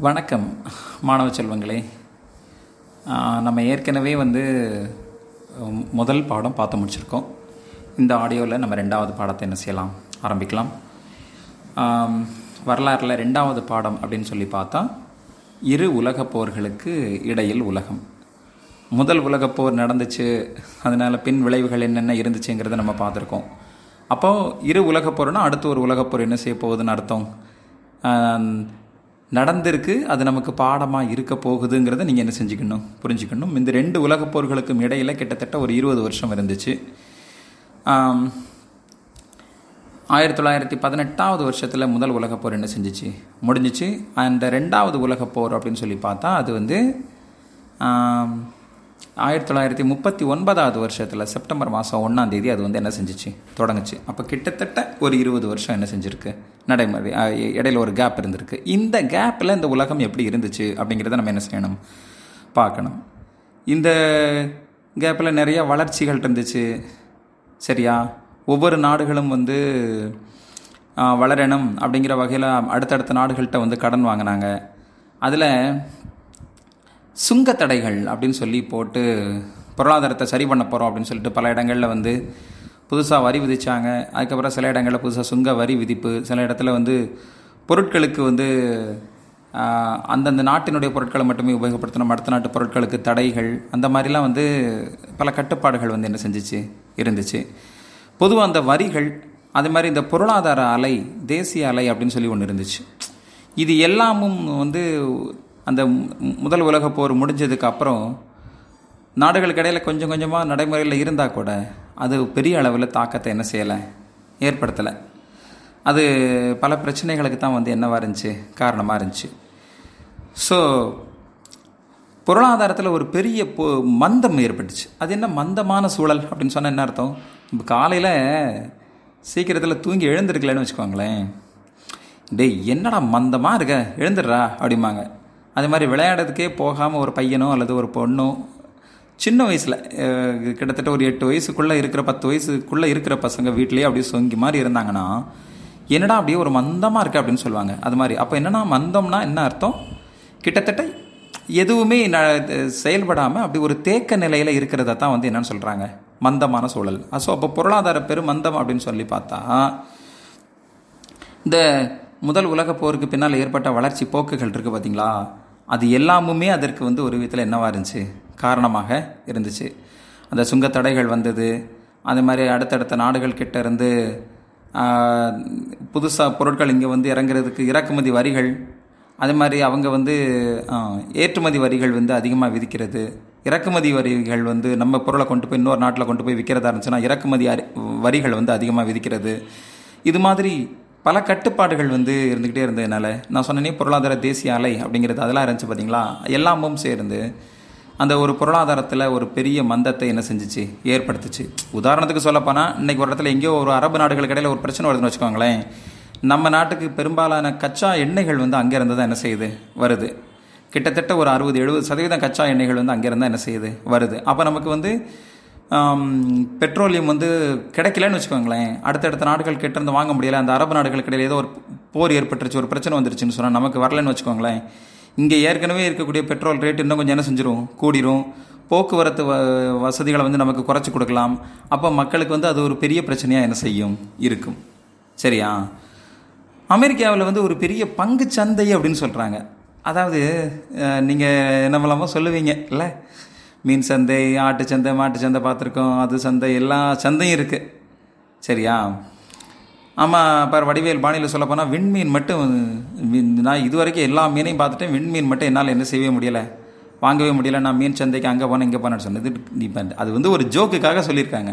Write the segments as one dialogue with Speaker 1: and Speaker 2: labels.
Speaker 1: வணக்கம் மாணவ செல்வங்களே. நம்ம ஏற்கனவே வந்து முதல் பாடம் பார்த்து முடிச்சிருக்கோம். இந்த ஆடியோவில் நம்ம ரெண்டாவது பாடத்தை என்ன செய்யலாம்? ஆரம்பிக்கலாம். வரலாறில் ரெண்டாவது பாடம் அப்படின்னு சொல்லி பார்த்தா இரு உலகப் போர்களுக்கு இடையில் உலகம். முதல் உலகப் போர் நடந்துச்சு அதனால் பின் விளைவுகள் என்னென்ன இருந்துச்சுங்கிறத நம்ம பார்த்துருக்கோம். அப்போது இரு உலகப் போர்னால் அடுத்து ஒரு உலகப் போர் என்ன செய்ய போகுதுன்னு அர்த்தம்? நடந்திருக்கு அது நமக்கு பாடமாக இருக்க போகுதுங்கிறத நீங்கள் என்ன செஞ்சுக்கணும்? புரிஞ்சுக்கணும். இந்த ரெண்டு உலகப் போர்களுக்கும் இடையில் கிட்டத்தட்ட ஒரு இருபது வருஷம் இருந்துச்சு. ஆயிரத்தி தொள்ளாயிரத்தி பதினெட்டாவது வருஷத்தில் முதல் உலகப் போர் என்ன செஞ்சுச்சு? முடிஞ்சிச்சு. அந்த ரெண்டாவது உலகப் போர் அப்படின்னு சொல்லி பார்த்தா அது வந்து ஆயிரத்தி தொள்ளாயிரத்தி முப்பத்தி ஒன்பதாவது வருஷத்தில் செப்டம்பர் மாதம் ஒன்றாம் தேதி அது வந்து என்ன செஞ்சுச்சு? தொடங்குச்சு. அப்போ கிட்டத்தட்ட ஒரு இருபது வருஷம் என்ன செஞ்சுருக்கு? நடைமுறை இடையில ஒரு கேப் இருந்திருக்கு. இந்த கேப்பில் இந்த உலகம் எப்படி இருந்துச்சு அப்படிங்கிறத நம்ம என்ன செய்யணும்? பார்க்கணும். இந்த கேப்பில் நிறைய வளர்ச்சிகள் இருந்துச்சு. சரியா? ஒவ்வொரு நாடுகளும் வந்து வளரணும் அப்படிங்கிற வகையில் அடுத்தடுத்த நாடுகள்கிட்ட வந்து கடன் வாங்கினாங்க. அதில் சுங்கத் தடைகள் அப்படின்னு சொல்லி போட்டு பொருளாதாரத்தை சரி பண்ண போகிறோம் அப்படின்னு சொல்லிட்டு பல இடங்களில் வந்து புதுசாக வரி விதிச்சாங்க. அதுக்கப்புறம் சில இடங்களில் புதுசாக சுங்க வரி விதிப்பு சில இடத்துல வந்து பொருட்களுக்கு வந்து அந்தந்த நாட்டினுடைய பொருட்களை மட்டுமே உபயோகப்படுத்தணும். அடுத்த நாட்டு பொருட்களுக்கு தடைகள் அந்த மாதிரிலாம் வந்து பல கட்டுப்பாடுகள் வந்து என்ன செஞ்சிச்சு? இருந்துச்சு. பொதுவாக அந்த வரிகள் அது மாதிரி இந்த பொருளாதார அலை தேசிய அலை அப்படின்னு சொல்லி ஒன்று இருந்துச்சு. இது எல்லாமும் வந்து அந்த முதல் உலக போர் முடிஞ்சதுக்கு அப்புறம் நாடுகளுக்கு இடையில் கொஞ்சம் கொஞ்சமாக நடைமுறையில் இருந்தால் கூட அது பெரிய அளவில் தாக்கத்தை என்ன செய்யலை? ஏற்படுத்தலை. அது பல பிரச்சனைகளுக்கு தான் வந்து என்னவாக இருந்துச்சு? காரணமாக இருந்துச்சு. ஸோ பொருளாதாரத்தில் ஒரு பெரிய பொ மந்தம் ஏற்பட்டுச்சு. அது என்ன மந்தமான சூழல் அப்படின்னு சொன்னால் என்ன அர்த்தம்? இப்போ காலையில் சீக்கிரத்தில் தூங்கி எழுந்திருக்கலன்னு வச்சுக்கோங்களேன். டேய் என்னடா மந்தமாக இருக்க? எழுந்துடுறா அப்படிம்பாங்க. அது மாதிரி விளையாடுறதுக்கே போகாமல் ஒரு பையனோ அல்லது ஒரு பொண்ணோ சின்ன வயசில் கிட்டத்தட்ட ஒரு எட்டு வயசுக்குள்ளே இருக்கிற பத்து வயசுக்குள்ளே இருக்கிற பசங்க வீட்லேயே அப்படியே சொங்கி மாதிரி இருந்தாங்கன்னா என்னடா அப்படியே ஒரு மந்தமாக இருக்குது அப்படின்னு சொல்லுவாங்க. அது மாதிரி. அப்போ என்னன்னா மந்தம்னா என்ன அர்த்தம்? கிட்டத்தட்ட எதுவுமே ந செயல்படாமல் அப்படி ஒரு தேக்க நிலையில் இருக்கிறத தான் வந்து என்னென்னு சொல்கிறாங்க மந்தமான சூழல். ஸோ அப்போ பொருளாதார பெருமந்தம் அப்படின்னு சொல்லி பார்த்தா இந்த முதல் உலக போருக்கு பின்னால் ஏற்பட்ட வளர்ச்சி போக்குகள் இருக்குது பார்த்தீங்களா அது எல்லாமுமே அதற்கு வந்து ஒரு விதத்தில் என்னவாக இருந்துச்சு? காரணமாக இருந்துச்சு. அந்த சுங்கத் தடைகள் வந்தது. அது மாதிரி அடுத்தடுத்த நாடுகள் கிட்ட இருந்து புதுசாக பொருட்கள் இங்கே வந்து இறங்குறதுக்கு இறக்குமதி வரிகள் அது மாதிரி அவங்க வந்து ஏற்றுமதி வரிகள் வந்து அதிகமாக விதிக்கிறது. இறக்குமதி வரிகள் வந்து நம்ம பொருளை கொண்டு போய் இன்னொரு நாட்டில் கொண்டு போய் விற்கிறதா இருந்துச்சுன்னா இறக்குமதி அரி- வரிகள் வந்து அதிகமாக விதிக்கிறது. இது மாதிரி பல கட்டுப்பாடுகள் வந்து இருந்துக்கிட்டே இருந்ததுனால நான் சொன்னேனே பொருளாதார தேசிய அலை அப்படிங்கிறது அதெல்லாம் இருந்துச்சு பார்த்தீங்களா எல்லாமும் சேர்ந்து அந்த ஒரு பொருளாதாரத்தில் ஒரு பெரிய மந்தத்தை என்ன செஞ்சிச்சு? ஏற்படுத்துச்சு. உதாரணத்துக்கு சொல்லப்போனால் இன்னைக்கு ஒரு இடத்துல எங்கேயோ ஒரு அரபு நாடுகளுக்கு இடையில ஒரு பிரச்சனை வருதுன்னு வச்சுக்கோங்களேன். நம்ம நாட்டுக்கு பெரும்பாலான கச்சா எண்ணெய்கள் வந்து அங்கே இருந்து தான் என்ன செய்யுது? வருது. கிட்டத்தட்ட ஒரு அறுபது எழுபது சதவீதம் கச்சா எண்ணெய்கள் வந்து அங்கேருந்து தான் என்ன செய்யுது? வருது. அப்போ நமக்கு வந்து பெட்ரோலியம் வந்து கிடைக்கலன்னு வச்சுக்கோங்களேன். அடுத்தடுத்த நாடுகள் கிட்ட இருந்து வாங்க முடியலை. அந்த அரபு நாடுகளுக்கு இடையில ஏதோ ஒரு போர் ஏற்பட்டுருச்சு ஒரு பிரச்சனை வந்துருச்சுன்னு சொன்னால் நமக்கு வரலன்னு வச்சுக்கோங்களேன். இங்கே ஏற்கனவே இருக்கக்கூடிய பெட்ரோல் ரேட் இன்னும் கொஞ்சம் என்ன செஞ்சிடும் கூடிரும். போக்குவரத்து வ வசதிகளை வந்து நமக்கு குறைச்சி கொடுக்கலாம். அப்போ மக்களுக்கு வந்து அது ஒரு பெரிய பிரச்சனையாக என்ன செய்யும்? இருக்கும். சரியா? அமெரிக்காவில் வந்து ஒரு பெரிய பங்கு சந்தை அப்படின்னு சொல்கிறாங்க அதாவது நீங்கள் என்னமெல்லாமோ சொல்லுவீங்க இல்லை? மீன் சந்தை ஆட்டு சந்தை மாட்டு சந்தை பார்த்துருக்கோம். அது சந்தை எல்லா சந்தையும் இருக்குது சரியா? ஆமாம் பார் வடிவேல் பாணியில் சொல்லப்போனால் விண்மீன் மட்டும் நான் இது வரைக்கும் எல்லா மீனையும் பார்த்துட்டேன் விண்மீன் மட்டும் என்னால் என்ன செய்யவே முடியலை. வாங்கவே முடியல. நான் மீன் சந்தைக்கு அங்கே போனேன் இங்கே போனேன்னு சொன்னது இப்போ அது வந்து ஒரு ஜோக்குக்காக சொல்லியிருக்காங்க.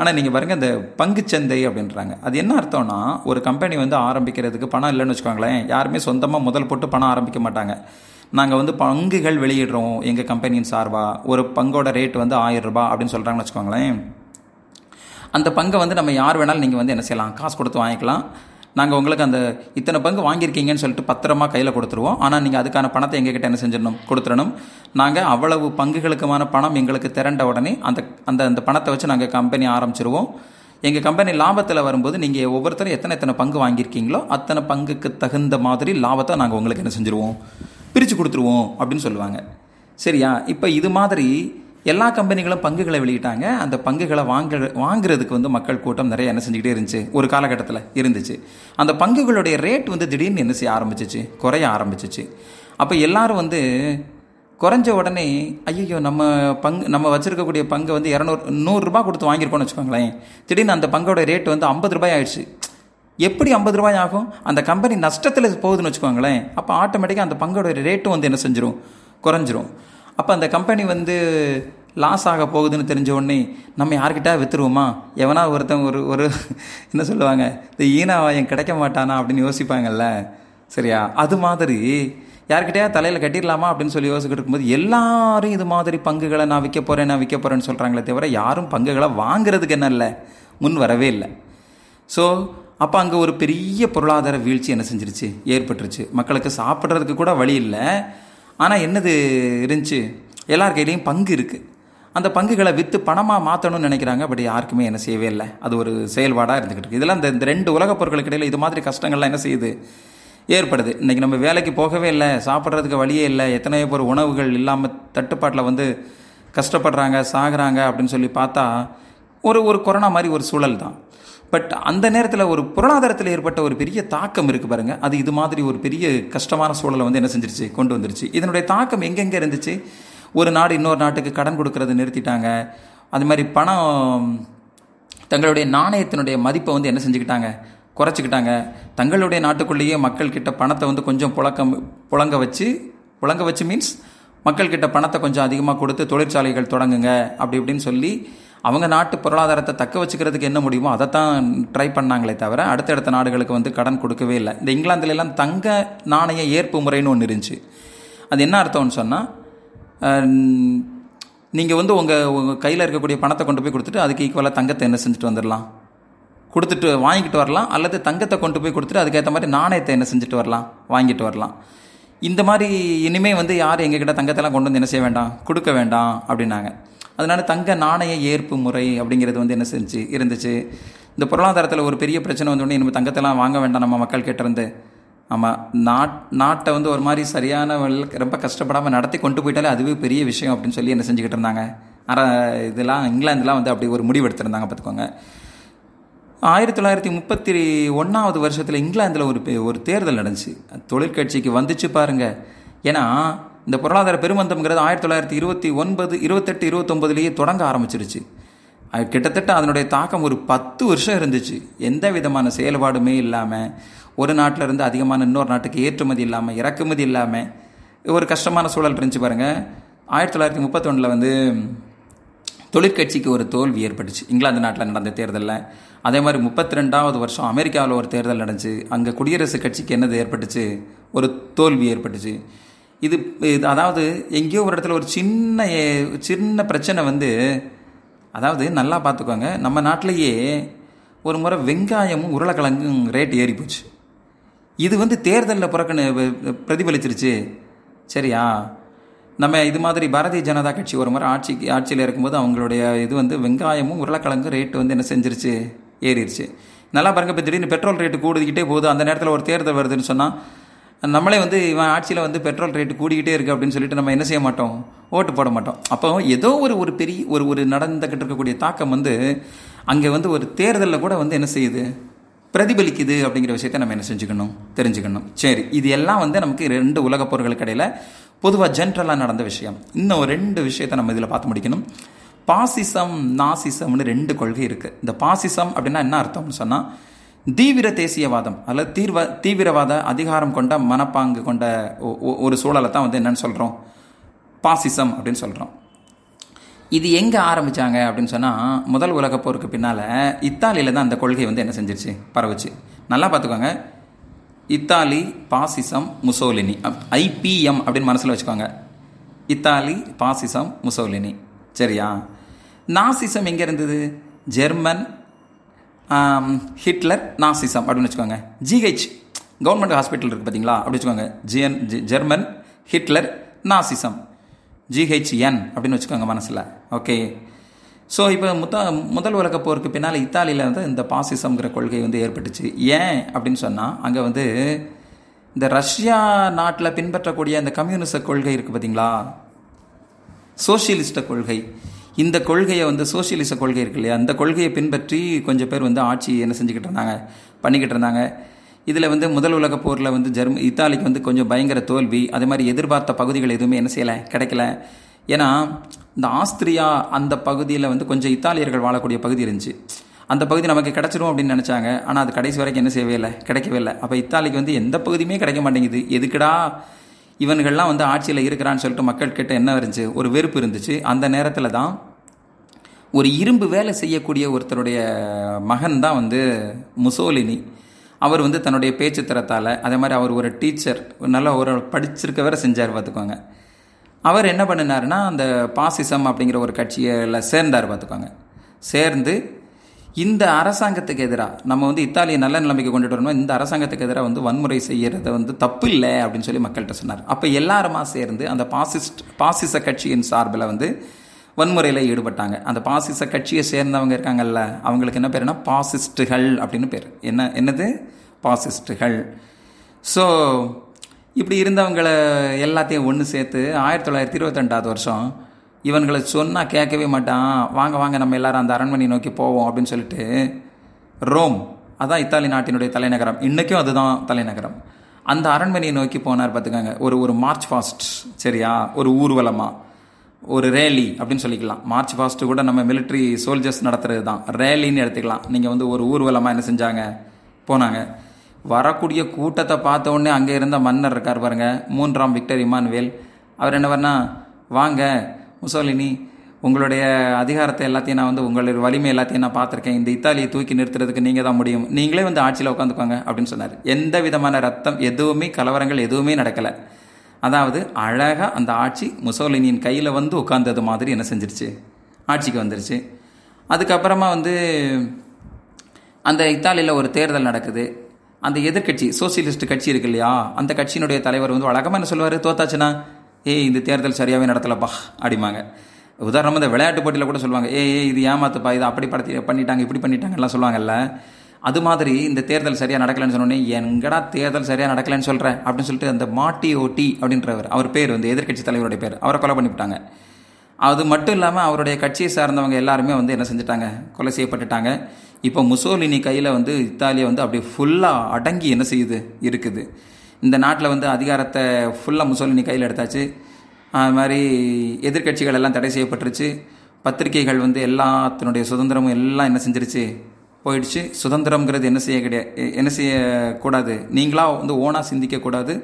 Speaker 1: ஆனால் நீங்கள் பாருங்கள் இந்த பங்குச்சந்தை அப்படின்றாங்க. அது என்ன அர்த்தம்னா ஒரு கம்பெனி வந்து ஆரம்பிக்கிறதுக்கு பணம் இல்லைன்னு வச்சுக்கோங்களேன். யாருமே சொந்தமாக முதல் போட்டு பணம் ஆரம்பிக்க மாட்டாங்க. நாங்கள் வந்து பங்குகள் வெளியிடுறோம். எங்கள் கம்பெனியின் சார்பாக ஒரு பங்கோட ரேட் வந்து ஆயிரம் ரூபாய் அப்படின்னு சொல்கிறாங்கன்னு வச்சுக்கோங்களேன். அந்த பங்கை வந்து நம்ம யார் வேணாலும் நீங்கள் வந்து என்ன செய்யலாம்? காசு கொடுத்து வாங்கிக்கலாம். நாங்கள் உங்களுக்கு அந்த இத்தனை பங்கு வாங்கியிருக்கீங்கன்னு சொல்லிட்டு பத்திரமா கையில் கொடுத்துருவோம். ஆனால் நீங்கள் அதுக்கான பணத்தை எங்ககிட்ட என்ன செஞ்சிடணும்? கொடுத்துடணும். நாங்கள் அவ்வளவு பங்குகளுக்குமான பணம் எங்களுக்கு திரண்ட உடனே அந்த அந்த அந்த பணத்தை வச்சு நாங்கள் கம்பெனி ஆரம்பிச்சிருவோம். எங்கள் கம்பெனி லாபத்தில் வரும்போது நீங்கள் ஒவ்வொருத்தரும் எத்தனை எத்தனை பங்கு வாங்கியிருக்கீங்களோ அத்தனை பங்குக்கு தகுந்த மாதிரி லாபத்தை நாங்கள் உங்களுக்கு என்ன செஞ்சுருவோம். பிரித்து கொடுத்துருவோம் அப்படின்னு சொல்லுவாங்க. சரியா? இப்போ இது மாதிரி எல்லா கம்பெனிகளும் பங்குகளை வெளியிட்டாங்க. அந்த பங்குகளை வாங்க வாங்குறதுக்கு வந்து மக்கள் கூட்டம் நிறைய என்ன செஞ்சுக்கிட்டே இருந்துச்சு. ஒரு காலகட்டத்தில் இருந்துச்சு. அந்த பங்குகளுடைய ரேட் வந்து திடீர்னு என்ன செய்ய ஆரம்பிச்சிச்சு? குறைய ஆரம்பிச்சிச்சு. அப்போ எல்லாரும் வந்து குறைஞ்ச உடனே ஐயோ நம்ம பங்கு நம்ம வச்சுருக்கக்கூடிய பங்கு வந்து இரநூறு நூறுரூபா கொடுத்து வாங்கியிருக்கோம்னு வச்சுக்கோங்களேன். திடீர்னு அந்த பங்கோட ரேட் வந்து ஐம்பது ரூபாய் ஆயிடுச்சு. எப்படி ஐம்பது ரூபாய் ஆகும்? அந்த கம்பெனி நஷ்டத்தில் போகுதுன்னு வச்சுக்கோங்களேன். அப்போ ஆட்டோமேட்டிக்காக அந்த பங்கோட ரேட்டும் வந்து என்ன செஞ்சிடும் குறைஞ்சிரும். அப்போ அந்த கம்பெனி வந்து லாஸ் ஆக போகுதுன்னு தெரிஞ்ச உடனே நம்ம யார்கிட்ட விற்றுருவோமா எவனா ஒருத்தன் ஒரு ஒரு என்ன சொல்லுவாங்க? இந்த ஈனாவாயம் கிடைக்க மாட்டானா? அப்படின்னு யோசிப்பாங்கல்ல. சரியா? அது மாதிரி யார்கிட்டயா தலையில் கட்டிடலாமா அப்படின்னு சொல்லி யோசிக்கிட்டு இருக்கும்போது எல்லாரும் இது மாதிரி பங்குகளை நான் விற்க போகிறேன் நான் விற்க போகிறேன்னு சொல்கிறாங்களே தவிர யாரும் பங்குகளை வாங்குறதுக்கு என்ன இல்லை. முன் வரவே இல்லை. ஸோ அப்போ அங்கே ஒரு பெரிய பொருளாதார வீழ்ச்சி என்ன செஞ்சிருச்சு? ஏற்பட்டுருச்சு. மக்களுக்கு சாப்பிட்றதுக்கு கூட வழி இல்லை. ஆனால் என்னது இருந்துச்சு? எல்லார் கையிலையும் பங்கு இருக்குது அந்த பங்குகளை விற்று பணமாக மாற்றணும்னு நினைக்கிறாங்க. பட் யாருக்குமே என்ன செய்யவே இல்லை. அது ஒரு செயல்பாடாக இருந்துக்கிட்டு இருக்கு. இதெல்லாம் இந்த இந்த ரெண்டு உலகப் பொருட்களுக்கு இடையில் இது மாதிரி கஷ்டங்கள்லாம் என்ன செய்யுது? ஏற்படுது. இன்றைக்கி நம்ம வேலைக்கு போகவே இல்லை. சாப்பிட்றதுக்கு வழியே இல்லை. எத்தனையோ பேர் உணவுகள் இல்லாமல் தட்டுப்பாட்டில் வந்து கஷ்டப்படுறாங்க சாகுறாங்க அப்படின்னு சொல்லி பார்த்தா ஒரு ஒரு கொரோனா மாதிரி ஒரு சூழல் தான் பட் அந்த நேரத்தில் ஒரு பொருளாதாரத்தில் ஏற்பட்ட ஒரு பெரிய தாக்கம் இருக்குது பாருங்கள் அது இது மாதிரி ஒரு பெரிய கஷ்டமான சூழலை வந்து என்ன செஞ்சிருச்சு? கொண்டு வந்துருச்சு. இதனுடைய தாக்கம் எங்கெங்கே இருந்துச்சு? ஒரு நாடு இன்னொரு நாட்டுக்கு கடன் கொடுக்கறத நிறுத்திட்டாங்க. அது மாதிரி பணம் தங்களுடைய நாணயத்தினுடைய மதிப்பை வந்து என்ன செஞ்சுக்கிட்டாங்க? குறைச்சிக்கிட்டாங்க. தங்களுடைய நாட்டுக்குள்ளேயே மக்கள்கிட்ட பணத்தை வந்து கொஞ்சம் புழக்கம் புழங்க வச்சு புழங்க வச்சு மீன்ஸ் மக்கள்கிட்ட பணத்தை கொஞ்சம் அதிகமாக கொடுத்து தொழிற்சாலைகள் தொடங்குங்க. அப்படி இப்படின்னு சொல்லி அவங்க நாட்டு பொருளாதாரத்தை தக்க வச்சுக்கிறதுக்கு என்ன முடியுமோ அதை தான் ட்ரை பண்ணாங்களே தவிர அடுத்தடுத்த நாடுகளுக்கு வந்து கடன் கொடுக்கவே இல்லை. இந்த இங்கிலாந்துல எல்லாம் தங்க நாணய ஏற்பு முறைன்னு ஒன்று இருந்துச்சு. அது என்ன அர்த்தம்னு சொன்னால் நீங்கள் வந்து உங்கள் உங்கள் கையில் இருக்கக்கூடிய பணத்தை கொண்டு போய் கொடுத்துட்டு அதுக்கு ஈக்குவலாக தங்கத்தை என்ன செஞ்சுட்டு வந்துடலாம் கொடுத்துட்டு வாங்கிட்டு வரலாம் அல்லது தங்கத்தை கொண்டு போய் கொடுத்துட்டு அதுக்கேற்ற மாதிரி நாணயத்தை என்ன செஞ்சுட்டு வரலாம்? வாங்கிட்டு வரலாம். இந்த மாதிரி இனிமேல் வந்து யார் எங்ககிட்ட தங்கத்தெல்லாம் கொண்டு வந்து என்ன செய்ய வேண்டாம்? கொடுக்க வேண்டாம் அப்படின்னாங்க. அதனால் தங்க நாணய ஏற்பு முறை அப்படிங்கிறது வந்து என்ன செஞ்சு இருந்துச்சு. இந்த பொருளாதாரத்தில் ஒரு பெரிய பிரச்சனை வந்தோடனே நம்ம தங்கத்தெல்லாம் வாங்க வேண்டாம் நம்ம மக்கள் கிட்டேருந்து. ஆமாம் நாட் நாட்டை வந்து ஒரு மாதிரி சரியான வழியில் ரொம்ப கஷ்டப்படாமல் நடத்தி கொண்டு போயிட்டாலே அதுவே பெரிய விஷயம் அப்படின்னு சொல்லி என்ன செஞ்சுக்கிட்டு இருந்தாங்க. ஆனால் இதெல்லாம் இங்கிலாந்துலாம் வந்து அப்படி ஒரு முடிவு எடுத்திருந்தாங்க பார்த்துக்கோங்க. ஆயிரத்தி தொள்ளாயிரத்தி முப்பத்தி ஒன்றாவது வருஷத்தில் இங்கிலாந்தில் ஒரு ஒரு தேர்தல் நடந்துச்சு. தொழிற்கட்சிக்கு வந்துச்சு பாருங்கள் ஏன்னா இந்த பொருளாதார பெருமந்தம்ங்கிறது ஆயிரத்தி தொள்ளாயிரத்தி இருபத்தி ஒன்பது இருபத்தெட்டு இருபத்தொம்பதுலேயே தொடங்க ஆரம்பிச்சிருச்சு. அது கிட்டத்தட்ட அதனுடைய தாக்கம் ஒரு பத்து வருஷம் இருந்துச்சு. எந்த விதமான செயல்பாடுமே இல்லாமல் ஒரு நாட்டில் இருந்து அதிகமான இன்னொரு நாட்டுக்கு ஏற்றுமதி இல்லாமல் இறக்குமதி இல்லாமல் ஒரு கஷ்டமான சூழல் இருந்துச்சு பாருங்கள் ஆயிரத்தி தொள்ளாயிரத்தி முப்பத்தொன்னில் வந்து தொழிற்கட்சிக்கு ஒரு தோல்வி ஏற்பட்டுச்சு. இங்கிலாந்து நாட்டில் நடந்த தேர்தலில். அதே மாதிரி முப்பத்தி ரெண்டாவது வருஷம் அமெரிக்காவில் ஒரு தேர்தல் நடந்துச்சு. அங்கே குடியரசுக் கட்சிக்கு என்னது ஏற்பட்டுச்சு? ஒரு தோல்வி ஏற்பட்டுச்சு. இது இது அதாவது எங்கேயோ ஒரு இடத்துல ஒரு சின்ன சின்ன பிரச்சனை வந்து அதாவது நல்லா பார்த்துக்கோங்க நம்ம நாட்டிலேயே ஒரு முறை வெங்காயமும் உருளைக்கிழங்கும் ரேட் ஏறி போச்சு. இது வந்து தேர்தலில் புறக்கணு பிரதிபலிச்சிருச்சு. சரியா? நம்ம இது மாதிரி பாரதிய ஜனதா கட்சி ஒரு முறை ஆட்சிக்கு ஆட்சியில் இருக்கும்போது அவங்களுடைய இது வந்து வெங்காயமும் உருளைக்கிழங்கும் ரேட்டு வந்து என்ன செஞ்சிருச்சு? ஏறிடுச்சு நல்லா பாருங்க இப்போ திடீர்னு பெட்ரோல் ரேட்டு கூடுதிக்கிட்டே போகுது. அந்த நேரத்தில் ஒரு தேர்தல் வருதுன்னு சொன்னால் நம்மளே வந்து இவன் ஆட்சியில் வந்து பெட்ரோல் ரேட்டு கூடிக்கிட்டே இருக்குது அப்படின்னு சொல்லிட்டு நம்ம என்ன செய்ய மாட்டோம்? ஓட்டு போட மாட்டோம். அப்போ ஏதோ ஒரு ஒரு பெரிய ஒரு ஒரு நடந்துக்கிட்டு இருக்கக்கூடிய தாக்கம் வந்து அங்கே வந்து ஒரு தேர்தலில் கூட வந்து என்ன செய்யுது? பிரதிபலிக்குது அப்படிங்கிற விஷயத்த நம்ம என்ன செஞ்சுக்கணும்? தெரிஞ்சுக்கணும். சரி இது எல்லாம் வந்து நமக்கு ரெண்டு உலகப் போர்களுக்கு இடையில் பொதுவாக ஜென்ரலாக நடந்த விஷயம். இன்னும் ரெண்டு விஷயத்தை நம்ம இதில் பார்த்து முடிக்கணும். பாசிசம் நாசிசம்னு ரெண்டு கொள்கை இருக்குது இந்த பாசிசம் அப்படின்னா என்ன அர்த்தம்னு சொன்னால் தீவிர தேசியவாதம் அல்லது தீர்வ தீவிரவாத அதிகாரம் கொண்ட மனப்பாங்கு கொண்ட ஒரு சூழலை தான் வந்து என்னன்னு சொல்கிறோம் பாசிசம் அப்படின்னு சொல்கிறோம் இது எங்கே ஆரம்பித்தாங்க அப்படின்னு சொன்னால் முதல் உலகப் போருக்கு பின்னால் இத்தாலியில் தான் அந்த கொள்கை வந்து என்ன செஞ்சிருச்சு? பரவுச்சு. நல்லா பார்த்துக்கோங்க. இத்தாலி பாசிசம் முசோலினி. ஐபிஎம் அப்படின்னு மனசில் வச்சுக்கோங்க. இத்தாலி பாசிசம் முசோலினி. சரியா? நாசிசம் எங்கே இருந்தது? ஜெர்மன் ஹிட்லர் நாசிசம் அப்படின்னு வச்சுக்கோங்க. ஜிஹெச் கவர்மெண்ட் ஹாஸ்பிட்டல் இருக்குது பார்த்தீங்களா அப்படி வச்சுக்கோங்க. GN German Hitler nazism. GHN அப்படின்னு வச்சுக்கோங்க மனசில். ஓகே. ஸோ இப்போ முத்த முதல் உலக போருக்கு பின்னால் இத்தாலியில் வந்து இந்த பாசிசம்ங்கிற கொள்கை வந்து ஏற்பட்டுச்சு. ஏன் அப்படின்னு சொன்னால் அங்கே வந்து இந்த ரஷ்யா நாட்டில் பின்பற்றக்கூடிய அந்த கம்யூனிச கொள்கை இருக்குது பார்த்தீங்களா சோசியலிஸ்ட கொள்கை. இந்த கொள்கையை வந்து சோசியலிச கொள்கை இருக்கு இல்லையா? அந்த கொள்கையை பின்பற்றி கொஞ்சம் பேர் வந்து ஆட்சி என்ன செஞ்சுக்கிட்டு இருந்தாங்க பண்ணிக்கிட்டு இருந்தாங்க. இதில் வந்து முதல் உலகப் போரில் வந்து ஜெர்ம இத்தாலிக்கு வந்து கொஞ்சம் பயங்கர தோல்வி அதே மாதிரி எதிர்பார்த்த பகுதிகள் எதுவுமே என்ன செய்யலை கிடைக்கல. ஏன்னா இந்த ஆஸ்திரியா அந்த பகுதியில் வந்து கொஞ்சம் இத்தாலியர்கள் வாழக்கூடிய பகுதி இருந்துச்சு. அந்த பகுதி நமக்கு கிடச்சிரும் அப்படின்னு நினச்சாங்க. ஆனால் அது கடைசி வரைக்கும் என்ன செய்யவே இல்லை கிடைக்கவே இல்லை. அப்போ இத்தாலிக்கு வந்து எந்த பகுதியுமே கிடைக்க மாட்டேங்குது. எதுக்குடா இவன்கள்லாம் வந்து ஆட்சியில் இருக்கிறான்னு சொல்லிட்டு மக்கள் கிட்ட என்ன இருந்துச்சு? ஒரு வெறுப்பு இருந்துச்சு. அந்த நேரத்தில் தான் ஒரு இரும்பு வேலை செய்யக்கூடிய ஒருத்தருடைய மகன் தான் வந்து முசோலினி. அவர் வந்து தன்னுடைய பேச்சு தரத்தால் அதே மாதிரி அவர் ஒரு டீச்சர் நல்ல ஒரு படிச்சிருக்க வேற செஞ்சார் பார்த்துக்கோங்க. அவர் என்ன பண்ணினாருன்னா அந்த பாசிசம் அப்படிங்கிற ஒரு கட்சியில் சேர்ந்தார் பார்த்துக்கோங்க. சேர்ந்து இந்த அரசாங்கத்துக்கு எதிராக நம்ம வந்து இத்தாலியை நல்ல நிலைமைக்கு கொண்டுட்டு வரணும் இந்த அரசாங்கத்துக்கு எதிராக வந்து வன்முறை செய்கிறத வந்து தப்பு இல்லை அப்படின்னு சொல்லி மக்கள்கிட்ட சொன்னார். அப்போ எல்லாருமா சேர்ந்து அந்த பாசிஸ்ட் பாசிச கட்சியின் சார்பில் வந்து வன்முறையில் ஈடுபட்டாங்க. அந்த பாசிச கட்சியை சேர்ந்தவங்க இருக்காங்கல்ல அவங்களுக்கு என்ன பேருனா பாசிஸ்டுகள் அப்படின்னு பேர். என்ன என்னது? பாசிஸ்டுகள். ஸோ இப்படி இருந்தவங்களை எல்லாத்தையும் ஒன்று சேர்த்து ஆயிரத்தி தொள்ளாயிரத்தி இருபத்தெண்டாவது வருஷம் இவன்களை சொன்னால் கேட்கவே மாட்டான். வாங்க வாங்க நம்ம எல்லாரும் அந்த அரண்மனை நோக்கி போவோம் அப்படின்னு சொல்லிட்டு ரோம் அதான் இத்தாலி நாட்டினுடைய தலைநகரம். இன்றைக்கும் அதுதான் தலைநகரம். அந்த அரண்மனையை நோக்கி போனார் பார்த்துக்கோங்க. ஒரு ஒரு மார்ச் ஃபாஸ்ட் சரியா? ஒரு ஊர்வலமாக ஒரு ரேலி அப்படின்னு சொல்லிக்கலாம். மார்ச் ஃபாஸ்ட்டு கூட நம்ம மிலிட்ரி சோல்ஜர்ஸ் நடத்துறது தான் ரேலின்னு எடுத்துக்கலாம். நீங்கள் வந்து ஒரு ஊர்வலமாக என்ன செஞ்சாங்க? போனாங்க. வரக்கூடிய கூட்டத்தை பார்த்த உடனே அங்கே இருந்த மன்னர் இருக்கார் பாருங்கள் மூன்றாம் விக்டர் இமானுவேல். அவர் என்ன பண்ணால் வாங்க முசோலினி உங்களுடைய அதிகாரத்தை எல்லாத்தையும் நான் வந்து உங்களுடைய வலிமை எல்லாத்தையும் நான் பார்த்துருக்கேன். இந்த இத்தாலியை தூக்கி நிறுத்துறதுக்கு நீங்கள் தான் முடியும். நீங்களே வந்து ஆட்சியில் உட்காந்துக்கோங்க அப்படின்னு சொன்னார். எந்த விதமான ரத்தம் எதுவுமே கலவரங்கள் எதுவுமே நடக்கலை. அதாவது அழகாக அந்த ஆட்சி முசோலினியின் கையில் வந்து உட்காந்தது மாதிரி என்ன செஞ்சிருச்சு? ஆட்சிக்கு வந்துருச்சு. அதுக்கப்புறமா வந்து அந்த இத்தாலியில் ஒரு தேர்தல் நடக்குது. அந்த எதிர்கட்சி சோசியலிஸ்ட் கட்சி இருக்கு இல்லையா? அந்த கட்சியினுடைய தலைவர் வந்து வழக்கமாக என்ன சொல்லுவார்? தோத்தாச்சுன்னா ஏய் இந்த தேர்தல் சரியாகவே நடத்தலப்பா அப்படிம்பாங்க. உதாரணமாக இந்த விளையாட்டு போட்டியில் கூட சொல்லுவாங்க ஏய் ஏய் இது ஏமாத்துப்பா இது அப்படி படத்தி பண்ணிட்டாங்க இப்படி பண்ணிட்டாங்கலாம் சொல்லுவாங்கல்ல. அது மாதிரி இந்த தேர்தல் சரியாக நடக்கலைன்னு சொன்னோடனே எங்கடா தேர்தல் சரியாக நடக்கலைன்னு சொல்கிறேன் அப்படின்னு சொல்லிட்டு அந்த மாட்டி ஓட்டி அப்படின்றவர் அவர் பேர் வந்து எதிர்கட்சி தலைவருடைய பேர் அவரை கொலை பண்ணிவிட்டாங்க அது மட்டும் இல்லாமல் அவருடைய கட்சியை சார்ந்தவங்க எல்லாருமே வந்து என்ன செஞ்சுட்டாங்க? கொலை செய்யப்பட்டுட்டாங்க. இப்போ முசோலினி கையில் வந்து இத்தாலியை வந்து அப்படி ஃபுல்லாக அடங்கி என்ன செய்யுது? இருக்குது. இந்த நாட்டில் வந்து அதிகாரத்தை ஃபுல்லாக முசோலினி கையில் எடுத்தாச்சு. அது மாதிரி எதிர்கட்சிகள் எல்லாம் தடை செய்யப்பட்டுருச்சு. பத்திரிகைகள் வந்து எல்லாத்தினுடைய சுதந்திரமும் எல்லாம் என்ன செஞ்சிருச்சு? போயிடுச்சு. சுதந்திரம்ங்கிறது என்ன செய்ய கிடையாது என்ன செய்யக்கூடாது நீங்களாக வந்து ஓனாக சிந்திக்கக்கூடாது